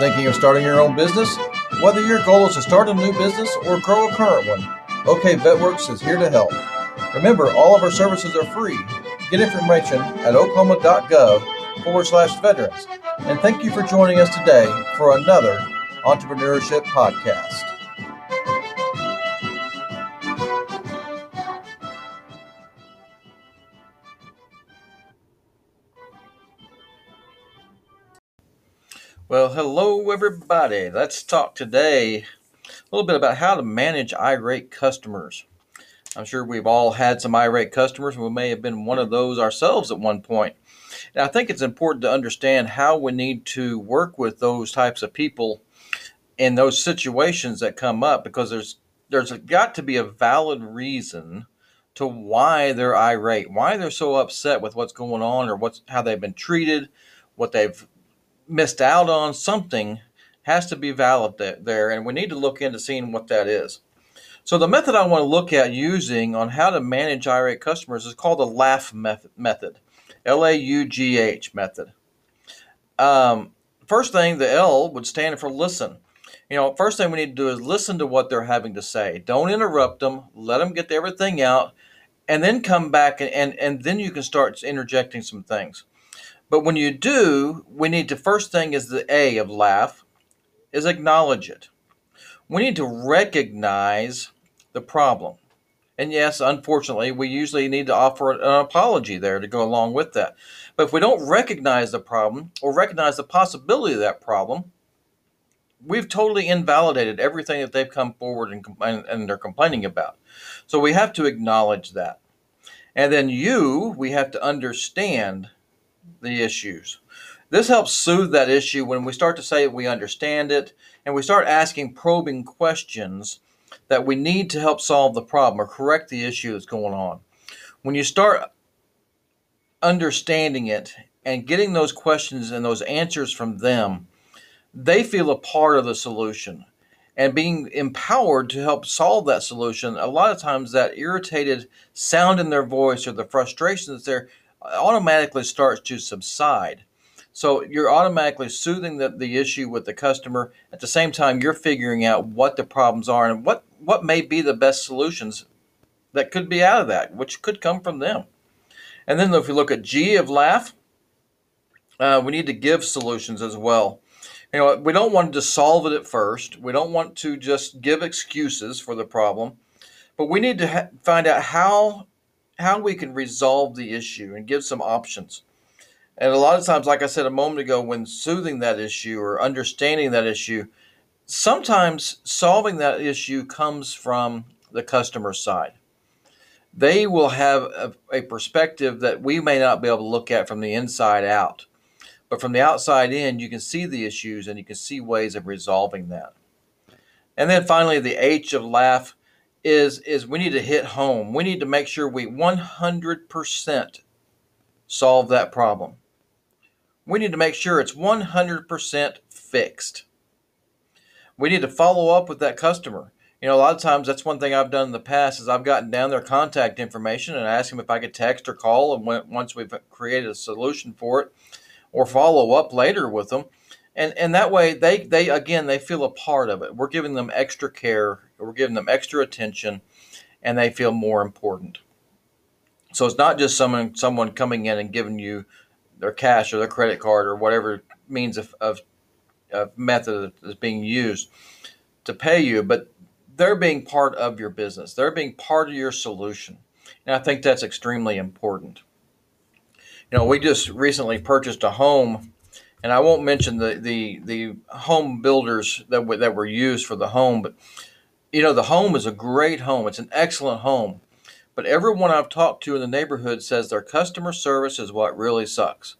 Thinking of starting your own business? Whether your goal is to start a new business or grow a current one, OK VetWorks is here to help. Remember, all of our services are free. Get information at oklahoma.gov forward slash veterans. And thank you for joining us today for another Entrepreneurship Podcast. Well, hello, everybody. Let's talk today a little bit about how to manage irate customers. I'm sure we've all had some irate customers. We may have been one of those ourselves at one point. And I think it's important to understand how we need to work with those types of people in those situations that come up because there's there's got to be a valid reason to why they're irate, why they're so upset with what's going on or what's how they've been treated, what they've missed out on something has to be valid there, and we need to look into seeing what that is. So the method I want to look at using on how to manage irate customers is called the LAUGH method, L-A-U-G-H method. Um, first thing, the L would stand for listen. You know, first thing we need to do is listen to what they're having to say. Don't interrupt them. Let them get everything out, and then come back and, and, and then you can start interjecting some things. But when you do, we need to first thing is the A of laugh is acknowledge it. We need to recognize the problem. And yes, unfortunately, we usually need to offer an apology there to go along with that. But if we don't recognize the problem or recognize the possibility of that problem, we've totally invalidated everything that they've come forward and, and they're complaining about. So we have to acknowledge that. And then you, we have to understand the issues. This helps soothe that issue when we start to say we understand it and we start asking probing questions that we need to help solve the problem or correct the issue that's going on. When you start understanding it and getting those questions and those answers from them, they feel a part of the solution and being empowered to help solve that solution. A lot of times, that irritated sound in their voice or the frustration that's there automatically starts to subside. So you're automatically soothing the, the issue with the customer. At the same time, you're figuring out what the problems are and what, what may be the best solutions that could be out of that, which could come from them. And then if you look at G of laugh, uh, we need to give solutions as well. You know, we don't want to solve it at first. We don't want to just give excuses for the problem, but we need to ha- find out how how we can resolve the issue and give some options. And a lot of times, like I said a moment ago, when soothing that issue or understanding that issue, sometimes solving that issue comes from the customer side. They will have a, a, perspective that we may not be able to look at from the inside out. But from the outside in, you can see the issues and you can see ways of resolving that. And then finally, the H of laugh is is we need to hit home. We need to make sure we 100% solve that problem. We need to make sure it's 100% fixed. We need to follow up with that customer. You know, a lot of times that's one thing I've done in the past is I've gotten down their contact information and asked them if I could text or call, and when, once we've created a solution for it, or follow up later with them and and that way they they again they feel a part of it we're giving them extra care we're giving them extra attention and they feel more important. So it's not just someone someone coming in and giving you their cash or their credit card or whatever means of, of, of method is being used to pay you but they're being part of your business. They're being part of your solution. And i think that's extremely important. You know we just recently purchased a home and I won't mention the the the home builders that that were used for the home, but you know the home is a great home. It's an excellent home, but everyone I've talked to in the neighborhood says their customer service is what really sucks.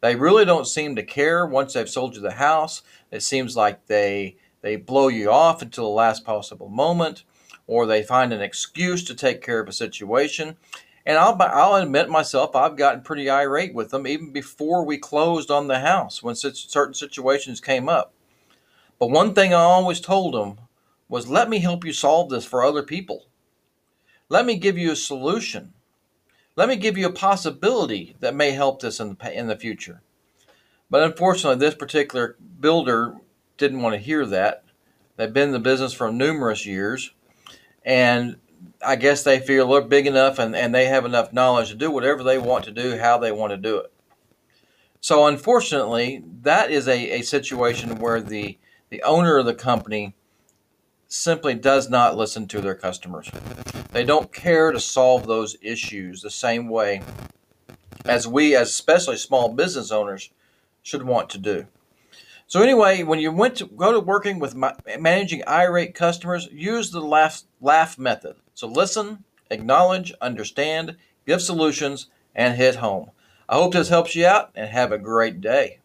They really don't seem to care once they've sold you the house. It seems like they they blow you off until the last possible moment, or they find an excuse to take care of a situation. And I'll, I'll admit myself, I've gotten pretty irate with them even before we closed on the house when certain situations came up. But one thing I always told them was let me help you solve this for other people. Let me give you a solution. Let me give you a possibility that may help this in the, in the future. But unfortunately, this particular builder didn't want to hear that. They've been in the business for numerous years, and I guess they feel they're big enough and, and they have enough knowledge to do whatever they want to do, how they want to do it. So, unfortunately, that is a, a situation where the, the owner of the company simply does not listen to their customers. They don't care to solve those issues the same way as we, as especially small business owners, should want to do. So anyway, when you went to go to working with managing irate customers, use the laugh laugh method. So listen, acknowledge, understand, give solutions, and hit home. I hope this helps you out and have a great day.